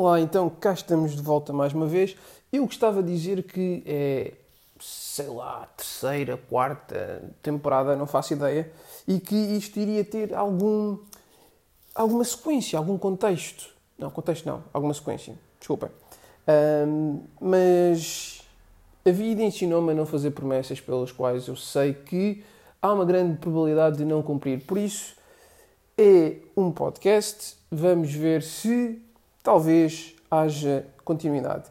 Olá, então cá estamos de volta mais uma vez. Eu gostava de dizer que é, sei lá, terceira, quarta temporada, não faço ideia, e que isto iria ter algum, alguma sequência, algum contexto. Não, contexto não, alguma sequência, desculpem. Um, mas a vida ensinou-me a não fazer promessas pelas quais eu sei que há uma grande probabilidade de não cumprir. Por isso, é um podcast. Vamos ver se talvez haja continuidade.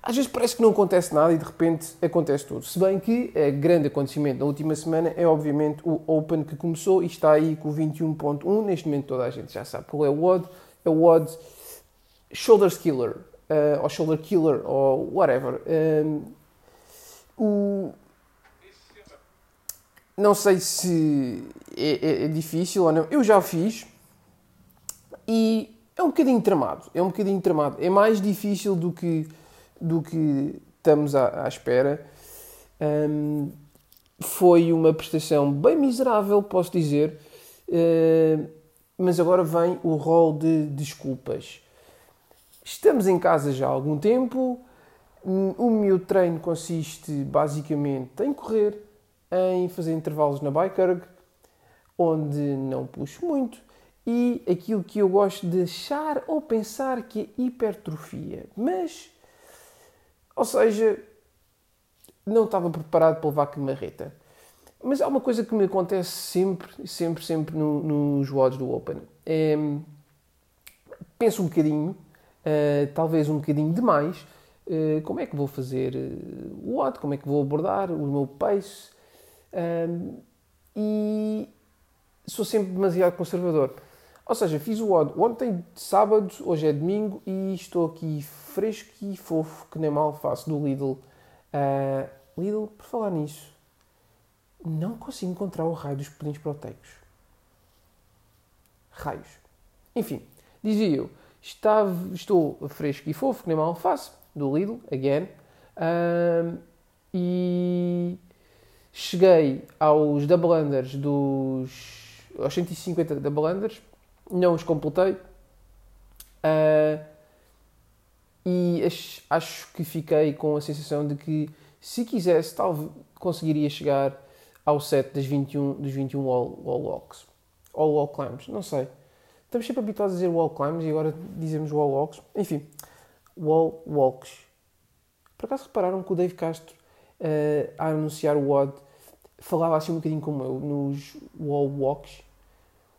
Às vezes parece que não acontece nada e de repente acontece tudo. Se bem que o grande acontecimento da última semana é obviamente o Open que começou e está aí com o 21.1. Neste momento toda a gente já sabe qual é o odd. É o odd Shoulder Killer, uh, ou Shoulder Killer, ou whatever. Um, o... Não sei se é, é, é difícil ou não. Eu já fiz e é um bocadinho tramado. É um bocadinho tramado. É mais difícil do que, do que estamos à, à espera. Um, foi uma prestação bem miserável, posso dizer. Uh, mas agora vem o rol de desculpas. Estamos em casa já há algum tempo. O meu treino consiste basicamente em correr, em fazer intervalos na bike erg, onde não puxo muito, e aquilo que eu gosto de achar ou pensar que é hipertrofia. Mas, ou seja, não estava preparado para levar com marreta. Mas há uma coisa que me acontece sempre, sempre, sempre no, nos WODs do Open. É, penso um bocadinho, uh, talvez um bocadinho demais, uh, como é que vou fazer uh, o WOD, como é que vou abordar o meu pace. e sou sempre demasiado conservador. Ou seja, fiz o ontem, sábado, hoje é domingo e estou aqui fresco e fofo, que nem mal faço, do Lidl. Uh, Lidl, por falar nisso, não consigo encontrar o raio dos pudins proteicos. Raios. Enfim, dizia eu, estava, estou fresco e fofo, que nem mal faço, do Lidl, again. Uh, e cheguei aos double unders dos aos 150 double unders não os completei. Uh, e acho que fiquei com a sensação de que se quisesse, talvez conseguiria chegar ao set das 21, dos 21 wall, wall walks. Ou wall climbs, não sei. Estamos sempre habituados a dizer wall climbs e agora dizemos wall walks. Enfim, wall walks. Por acaso repararam que o Dave Castro, uh, a anunciar o WOD, falava assim um bocadinho como eu, nos wall walks.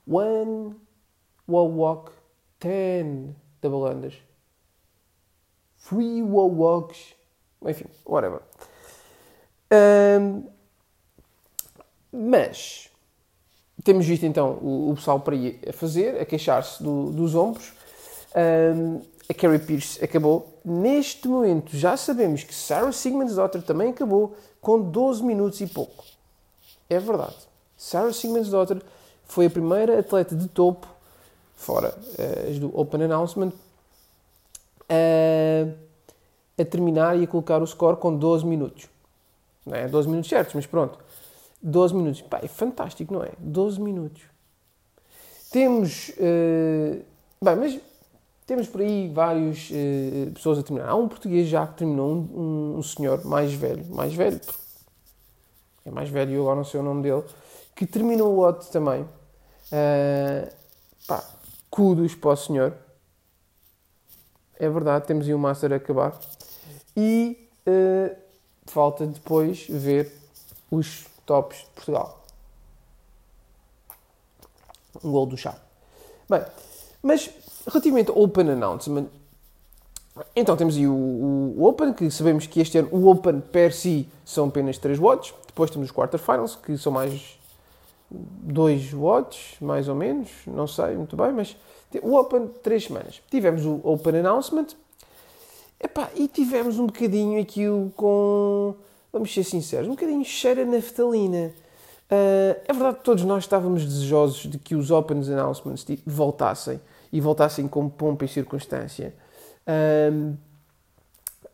One wall walk, 10 double unders, 3 wall walks, enfim, whatever. Um, mas temos visto então o, o pessoal para ir a fazer, a queixar-se do, dos ombros. Um, a Carrie Pierce acabou. Neste momento já sabemos que Sarah Sigmundsdottir também acabou com 12 minutos e pouco. É verdade. Sarah Sigmundsdottir foi a primeira atleta de topo fora uh, as do Open Announcement, uh, a terminar e a colocar o score com 12 minutos. Não é 12 minutos certos, mas pronto. 12 minutos. Pá, é fantástico, não é? 12 minutos. Temos. Uh, bem, mas temos por aí várias uh, pessoas a terminar. Há um português já que terminou, um, um, um, senhor mais velho, mais velho, é mais velho, eu agora não sei o nome dele, que terminou o lote também. Uh, pá, Kudos para o senhor. É verdade, temos aí o Master a acabar. E uh, falta depois ver os tops de Portugal. Um gol do chá. Bem, mas relativamente ao Open Announcement, então temos aí o, o, Open, que sabemos que este ano o Open per si são apenas 3 watts. Depois temos os Quarterfinals, que são mais 2 watts, mais ou menos, não sei muito bem, mas o Open, 3 semanas. Tivemos o Open Announcement epá, e tivemos um bocadinho aquilo com, vamos ser sinceros, um bocadinho cheira naftalina. Uh, é verdade que todos nós estávamos desejosos de que os Open Announcements voltassem e voltassem com pompa e circunstância.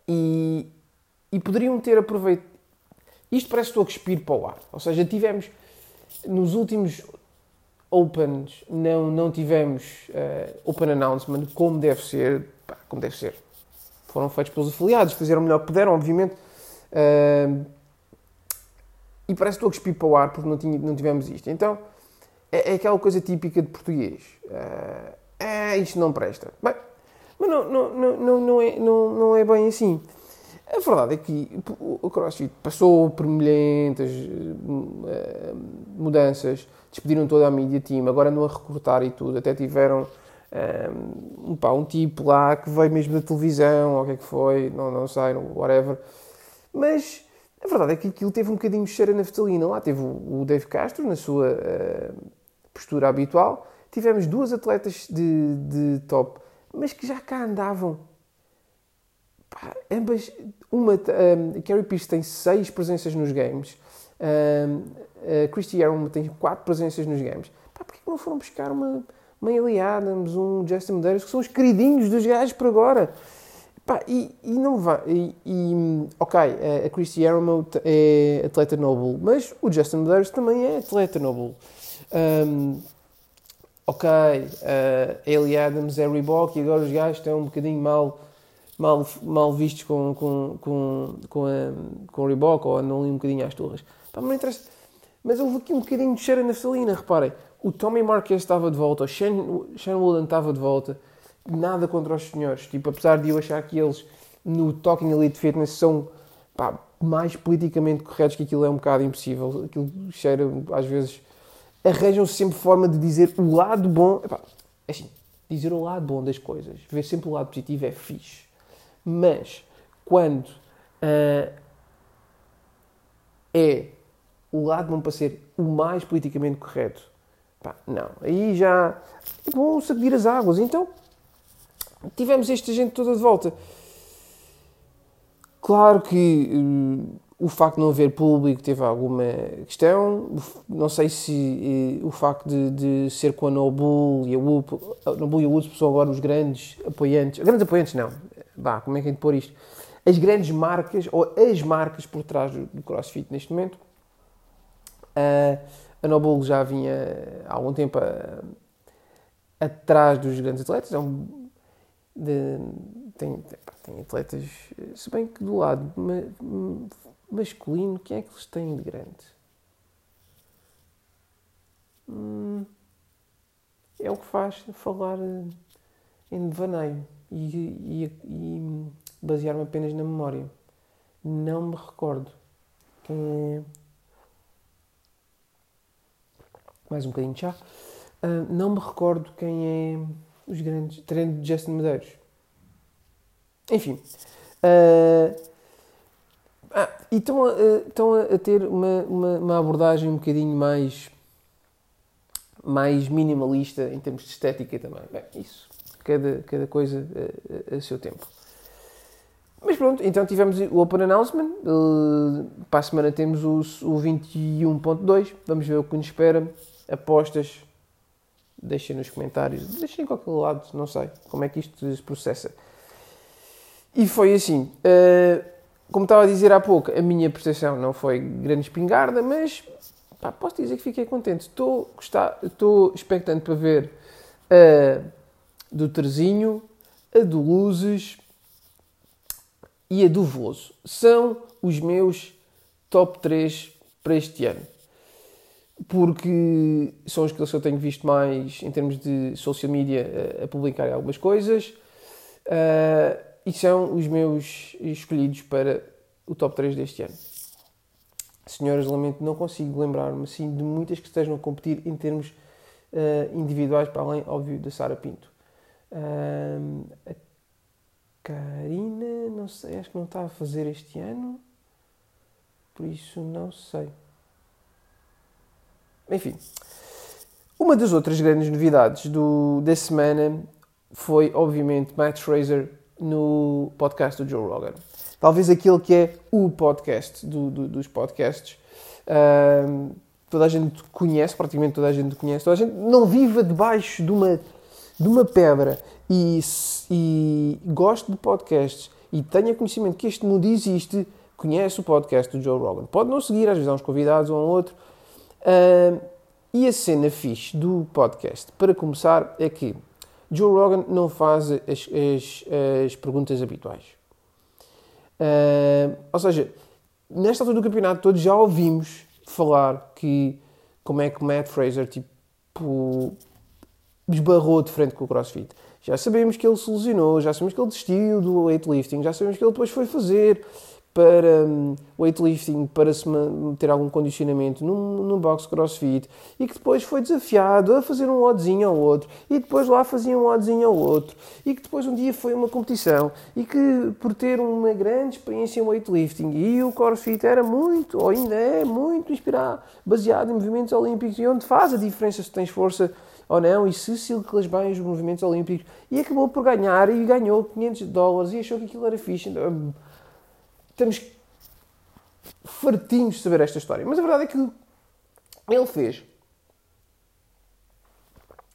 E, e poderiam ter aproveitado. Isto parece que estou a cuspir para o ar. Ou seja, tivemos nos últimos opens, não, não tivemos uh, open announcement como deve ser, pá, como deve ser. Foram feitos pelos afiliados, fizeram o melhor que puderam, obviamente. Uh, e parece que estou a cuspir para o ar porque não, tinha, não tivemos isto. Então, é, é aquela coisa típica de português. Uh, é, isto não presta. Bem, mas não, não, não, não, é, não, não é bem assim. A verdade é que o CrossFit passou por milhentas uh, mudanças, despediram toda a mídia team, agora andam a recrutar e tudo, até tiveram um, pá, um tipo lá que veio mesmo da televisão, ou o que é que foi, não, não sei, whatever. Mas a verdade é que aquilo teve um bocadinho de cheiro na naftalina. Lá teve o, Dave Castro, na sua uh, postura habitual. Tivemos duas atletas de, de top, mas que já cá andavam. Ambas, uma, um, Carrie Pierce tem seis presenças nos games, um, a Christy Aaron tem quatro presenças nos games. Pá, porquê que não foram buscar uma, uma Ellie Adams, um Justin Medeiros, que são os queridinhos dos gajos por agora? Pá, e, e, não vai. E, e, ok, a Christy Aaron é atleta noble, mas o Justin Medeiros também é atleta noble. Um, ok, uh, Ellie Adams é Reebok e agora os gajos estão um bocadinho mal mal, mal vistos com, com, com, com, a, com o Reebok ou andam ali um bocadinho às torres. Pá, não interessa. Mas houve aqui um bocadinho de cheiro na salina, reparem. O Tommy Marquez estava de volta, o Shane, Shane estava de volta. Nada contra os senhores. Tipo, apesar de eu achar que eles no Talking Elite Fitness são pá, mais politicamente corretos, que aquilo é um bocado impossível. Aquilo cheira, às vezes, arranjam-se sempre forma de dizer o lado bom. Epá, é assim, dizer o lado bom das coisas, ver sempre o lado positivo é fixe. Mas quando uh, é o lado não para ser o mais politicamente correto, pá, não. Aí já é bom sacudir as águas. Então tivemos esta gente toda de volta. Claro que uh, o facto de não haver público teve alguma questão. Não sei se uh, o facto de, de, ser com a Nobu e a Whoop, a Nobu e a são agora os grandes apoiantes. Grandes apoiantes, não bah, como é que é de pôr isto? As grandes marcas, ou as marcas por trás do, do CrossFit neste momento. Uh, a Nobull já vinha há algum tempo a, atrás dos grandes atletas. É um, de, tem, tem, atletas, se bem que do lado masculino, quem é que eles têm de grande? Hum, é o que faz falar em devaneio e, e, e basear-me apenas na memória. Não me recordo quem é. Mais um bocadinho de chá. Uh, não me recordo quem é os grandes. Treino de Justin Medeiros. Enfim. Uh, ah, e estão a, estão a ter uma, uma, uma, abordagem um bocadinho mais, mais minimalista em termos de estética também. Bem, isso cada, cada coisa a, a, seu tempo. Mas pronto, então tivemos o Open Announcement. Uh, para a semana temos o, o 21.2. Vamos ver o que nos espera. Apostas. Deixem nos comentários. Deixem em qualquer lado. Não sei como é que isto se processa. E foi assim. Uh, como estava a dizer há pouco, a minha prestação não foi grande espingarda, mas pá, posso dizer que fiquei contente. Estou, estou expectante para ver. Uh, do Terzinho, a do Luzes e a do Voso. São os meus top 3 para este ano. Porque são os que eu tenho visto mais em termos de social media a, publicar algumas coisas. Uh, e são os meus escolhidos para o top 3 deste ano. Senhoras, lamento, não consigo lembrar-me assim de muitas que estejam a competir em termos uh, individuais, para além, óbvio, da Sara Pinto. Um, a Karina, não sei, acho que não está a fazer este ano, por isso não sei. Enfim, uma das outras grandes novidades do, da semana foi, obviamente, Matt Fraser no podcast do Joe Rogan. Talvez aquele que é o podcast do, do, dos podcasts. Um, toda a gente conhece, praticamente toda a gente conhece, toda a gente não viva debaixo de uma de uma pedra e, e gosto de podcasts e tenha conhecimento que este mundo existe, conhece o podcast do Joe Rogan. Pode não seguir, às vezes há uns convidados ou um outro. Uh, E a cena fixe do podcast, para começar, é que Joe Rogan não faz as, as, as perguntas habituais. Uh, ou seja, nesta altura do campeonato todos já ouvimos falar que como é que Matt Fraser tipo esbarrou de frente com o CrossFit. Já sabemos que ele se lesionou, já sabemos que ele desistiu do weightlifting, já sabemos que ele depois foi fazer para um, weightlifting, para se ter algum condicionamento num, num box crossfit e que depois foi desafiado a fazer um oddzinho ao outro e depois lá fazia um oddzinho ao outro e que depois um dia foi uma competição e que por ter uma grande experiência em weightlifting e o crossfit era muito, ou ainda é muito inspirado, baseado em movimentos olímpicos e onde faz a diferença se tens força ou não, e se ciclas bem os movimentos olímpicos, e acabou por ganhar e ganhou 500 dólares e achou que aquilo era fixe. Então, estamos fartinhos de saber esta história. Mas a verdade é que ele fez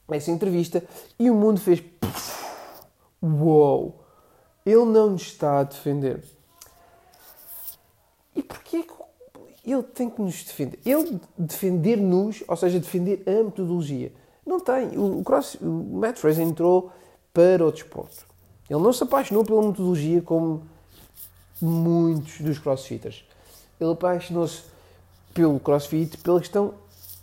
essa entrevista e o mundo fez uou, ele não nos está a defender. E porquê que ele tem que nos defender? Ele defender-nos, ou seja, defender a metodologia. Não tem. O, cross, o Matt Fraser entrou para o desporto. Ele não se apaixonou pela metodologia como muitos dos crossfitters. Ele apaixonou-se pelo crossfit pela questão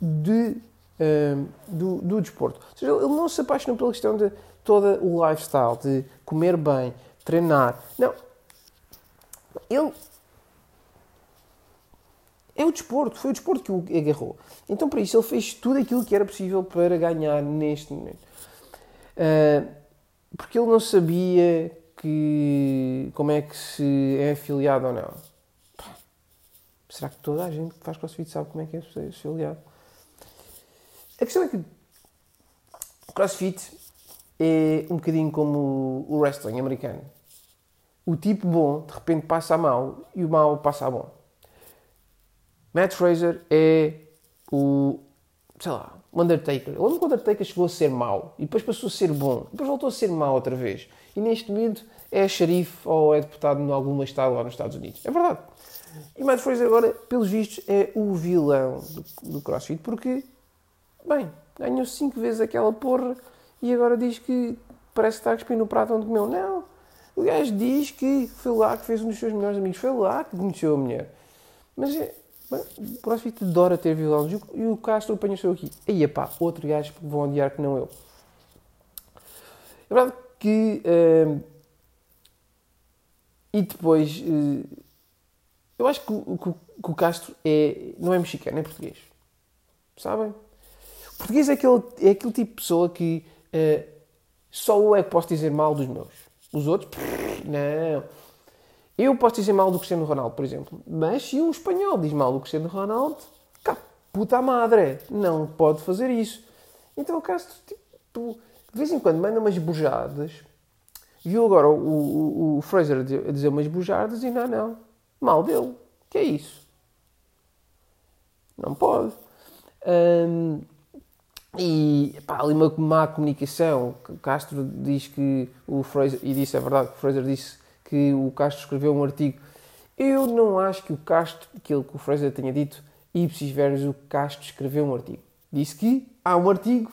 de, uh, do, do desporto. Ou seja, ele não se apaixonou pela questão de todo o lifestyle, de comer bem, treinar. Não. Ele. É o desporto, foi o desporto que o agarrou. Então, para isso, ele fez tudo aquilo que era possível para ganhar neste momento. Uh, porque ele não sabia que como é que se é afiliado ou não. será que toda a gente que faz CrossFit sabe como é que é ser afiliado? A questão é que CrossFit é um bocadinho como o wrestling americano. O tipo bom de repente passa a mal e o mal passa a bom. Matt Fraser é o, sei lá, o Undertaker. Lembro que o Undertaker chegou a ser mau e depois passou a ser bom, depois voltou a ser mau outra vez. E neste momento é xerife ou é deputado em alguma estado lá nos Estados Unidos. É verdade. E Matt Fraser agora, pelos vistos, é o vilão do, do CrossFit porque, bem, ganhou cinco vezes aquela porra e agora diz que parece que está a cuspir no prato onde comeu. Não. O gajo diz que foi lá que fez um dos seus melhores amigos, foi lá que conheceu a mulher. Mas é, bem, o CrossFit adora ter vilões e o Castro apanhou-se aqui. Aí, pá, outro gajo que vão odiar que não eu. É verdade que. Uh, e depois, eh, eu acho que o, que o Castro é, não é mexicano, é português. Sabem? O português é aquele, é aquele tipo de pessoa que uh, só eu é que posso dizer mal dos meus. Os outros, não. Eu posso dizer mal do Cristiano Ronaldo, por exemplo. Mas se um espanhol diz mal do Cristiano Ronaldo, cá, puta madre, não pode fazer isso. Então Castro, tipo, de vez em quando manda umas bujadas Viu agora o, o, o Fraser a dizer umas bujardas e não, não. Mal dele. Que é isso? Não pode. Um, e pá, ali uma má comunicação. Castro diz que o Fraser, e disse, é verdade, o Fraser disse que o Castro escreveu um artigo. Eu não acho que o Castro, aquilo que o Fraser tenha dito, ipsis verbis, o Castro escreveu um artigo. Disse que há um artigo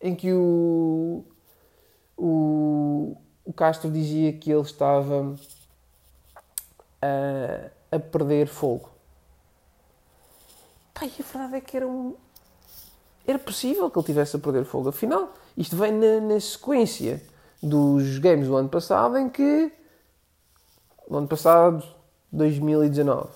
em que o, o, o Castro dizia que ele estava a, a perder fogo. E a verdade é que era um. Era possível que ele tivesse a perder fogo. Afinal, isto vem na, na sequência dos games do ano passado, em que. No ano passado, 2019,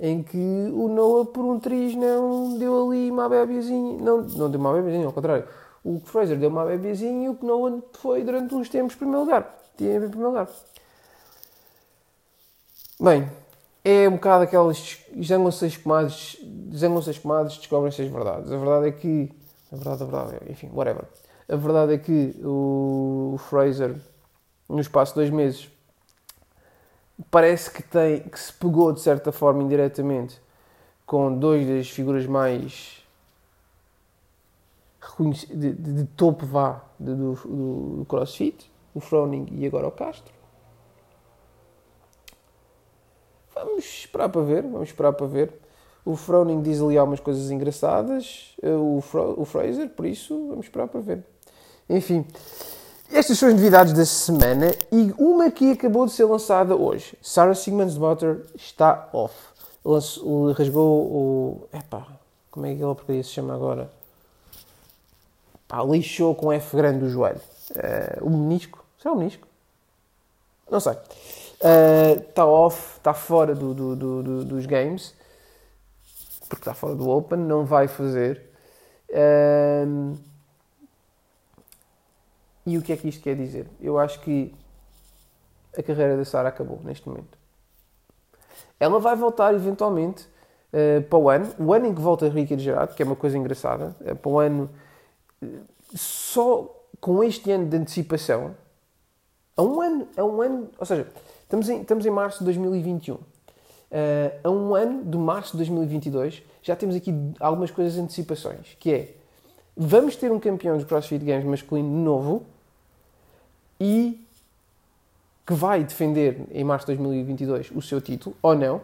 em que o Noah, por um triz, não deu ali uma bebezinha. Não, não deu uma bebezinha, ao contrário o Fraser deu uma bebezinha e o Nolan foi durante uns tempos em primeiro lugar. Tinha em primeiro lugar. Bem, é um bocado aquelas zangam-se as comadres, zangam-se as descobrem-se as verdades. A verdade é que, a verdade, a verdade, enfim, whatever. A verdade é que o Fraser, no espaço de dois meses, parece que tem, que se pegou de certa forma indiretamente com dois das figuras mais de, de, de topo vá do, do, do, CrossFit, o Froning e agora o Castro. Vamos esperar para ver, vamos esperar para ver. O Froning diz ali algumas coisas engraçadas, eh, o, Fro o Fraser, por isso vamos esperar para ver. Enfim, estas são as novidades da semana e uma que acabou de ser lançada hoje. Sarah Sigmundsdottir está off. Lançou, rasgou o. Epá, como é que ela porcaria se chama agora? Pá, lixou com F grande o joelho. Uh, o menisco. Será o menisco? Não sei. Está uh, off, está fora do, do, do, dos games. Porque está fora do Open, não vai fazer. Uh, e o que é que isto quer dizer? Eu acho que a carreira da Sara acabou neste momento. Ela vai voltar eventualmente uh, para o ano, o ano em que volta a Rica de Gerard, que é uma coisa engraçada, uh, para o ano só com este ano de antecipação, a um ano, a um ano, ou seja, estamos em, estamos em março de 2021. Uh, eh, a um ano de março de 2022, já temos aqui algumas coisas antecipações, que é, vamos ter um campeão dos CrossFit Games masculino novo e que vai defender em março de 2022 o seu título, ou não,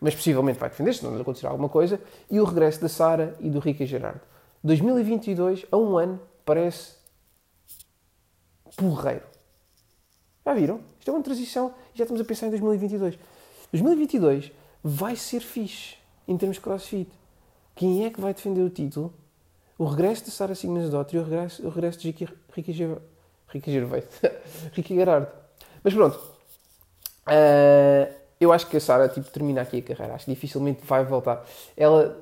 mas possivelmente vai defender, se não acontecer alguma coisa, e o regresso da Sara e do Rica Gerardo. 2022, a um ano, parece porreiro. Já viram? Isto é uma transição e já estamos a pensar em 2022. 2022 vai ser fixe em termos de crossfit. Quem é que vai defender o título? O regresso de Sara Sigmundsdottir e o regresso, o regresso de Ricky, Ricky, Ricky Gervais. Ricky Gerard. Mas pronto. Uh, eu acho que a Sara tipo, termina aqui a carreira. Acho que dificilmente vai voltar. Ela...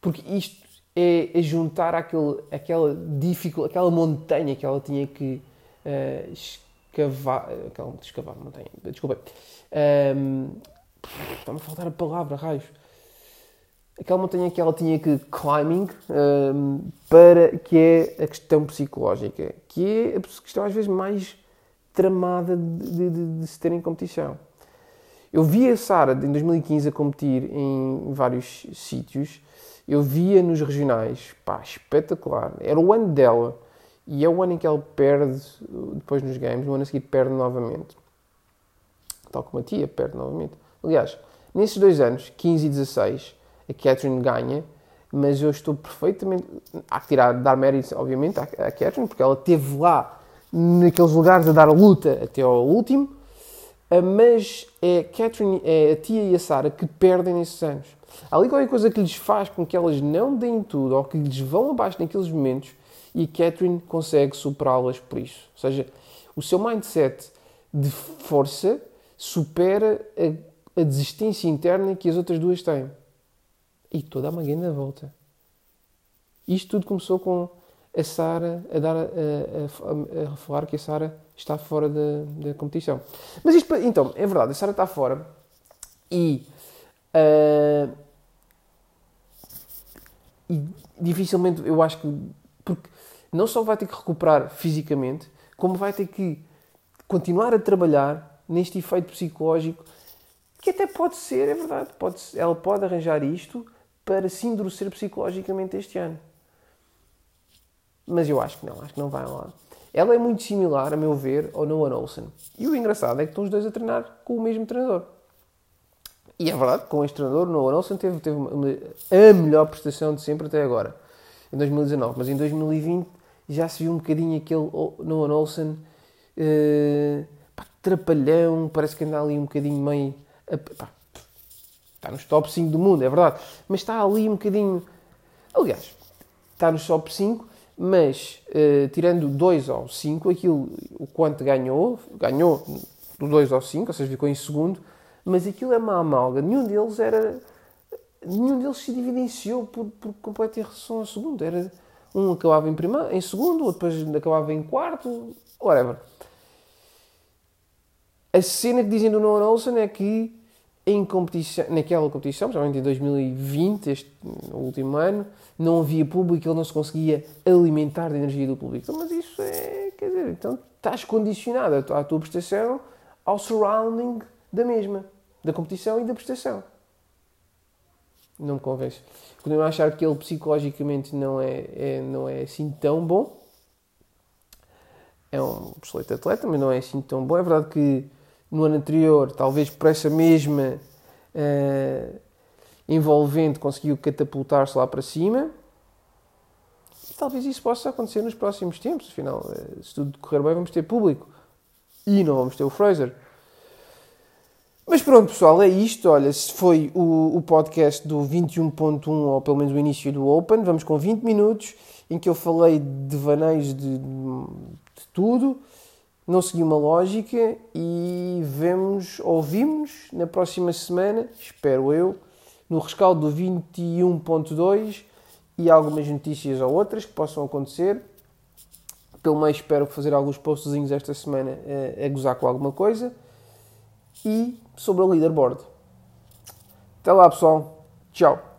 Porque isto é, é juntar aquele, aquela dificuldade, aquela montanha que ela tinha que uh, escavar. Aquela, escavar montanha, desculpa. Um, Está-me a faltar a palavra, raios. Aquela montanha que ela tinha que climbing um, para que é a questão psicológica, que é a questão às vezes mais tramada de, de, de se ter em competição. Eu vi a Sara em 2015 a competir em vários sítios eu via nos regionais, pá, espetacular. Era o ano dela. E é o ano em que ela perde, depois nos games, no ano a seguir perde novamente. Tal como a tia perde novamente. Aliás, nesses dois anos, 15 e 16, a Catherine ganha, mas eu estou perfeitamente. Há que tirar, dar mérito, obviamente, à, à Catherine, porque ela esteve lá, naqueles lugares, a dar a luta até ao último. Ah, mas é Catherine, é a tia e a Sara que perdem nesses anos. Há ali qualquer coisa que lhes faz com que elas não deem tudo ou que lhes vão abaixo naqueles momentos e Catherine consegue superá-las por isso. Ou seja, o seu mindset de força supera a, a desistência interna que as outras duas têm. E toda a mangueira na volta. Isto tudo começou com a Sara a dar a, a, a, a falar que a Sara está fora da, da competição. Mas isto, então, é verdade, a Sara está fora e Uh, e dificilmente eu acho que. Porque não só vai ter que recuperar fisicamente, como vai ter que continuar a trabalhar neste efeito psicológico que até pode ser, é verdade, pode, ela pode arranjar isto para se endurecer psicologicamente este ano. Mas eu acho que não, acho que não vai lá. Ela é muito similar, a meu ver, ao Noah Olsen. E o engraçado é que estão os dois a treinar com o mesmo treinador. E é verdade, com este treinador, o Noah Olsen teve, teve uma, a melhor prestação de sempre até agora, em 2019. Mas em 2020 já se viu um bocadinho aquele Noah Olsen uh, pá, trapalhão, parece que anda ali um bocadinho meio. Pá, está nos top 5 do mundo, é verdade. Mas está ali um bocadinho. Aliás, está nos top 5, mas uh, tirando 2 ao 5, aquilo, o quanto ganhou, ganhou do 2 ao 5, ou seja, ficou em segundo mas aquilo é uma amalga. Nenhum deles era. Nenhum deles se evidenciou por, por completa relação ao segundo. Era, um acabava em, primeiro, em segundo, outro depois acabava em quarto, whatever. A cena que dizem do Noah Olsen é que em competição, naquela competição, principalmente em 2020, este último ano, não havia público, ele não se conseguia alimentar da energia do público. Então, mas isso é, quer dizer, então estás condicionado à tua prestação ao surrounding da mesma, da competição e da prestação. Não me convence. Continuo a achar que ele psicologicamente não é, é, não é assim tão bom. É um excelente atleta, mas não é assim tão bom. É verdade que no ano anterior, talvez por essa mesma uh, envolvente conseguiu catapultar-se lá para cima. E talvez isso possa acontecer nos próximos tempos. Afinal, eh, se tudo correr bem, vamos ter público. E não vamos ter o Fraser. Mas pronto, pessoal, é isto. Olha, se foi o, o podcast do 21.1, ou pelo menos o início do Open, vamos com 20 minutos, em que eu falei de vaneios de, de tudo, não segui uma lógica e vemos, ouvimos na próxima semana, espero eu, no rescaldo do 21.2 e algumas notícias ou outras que possam acontecer. Pelo meio espero fazer alguns postzinhos esta semana a, a gozar com alguma coisa. E sobre o leaderboard. Até lá, pessoal. Tchau.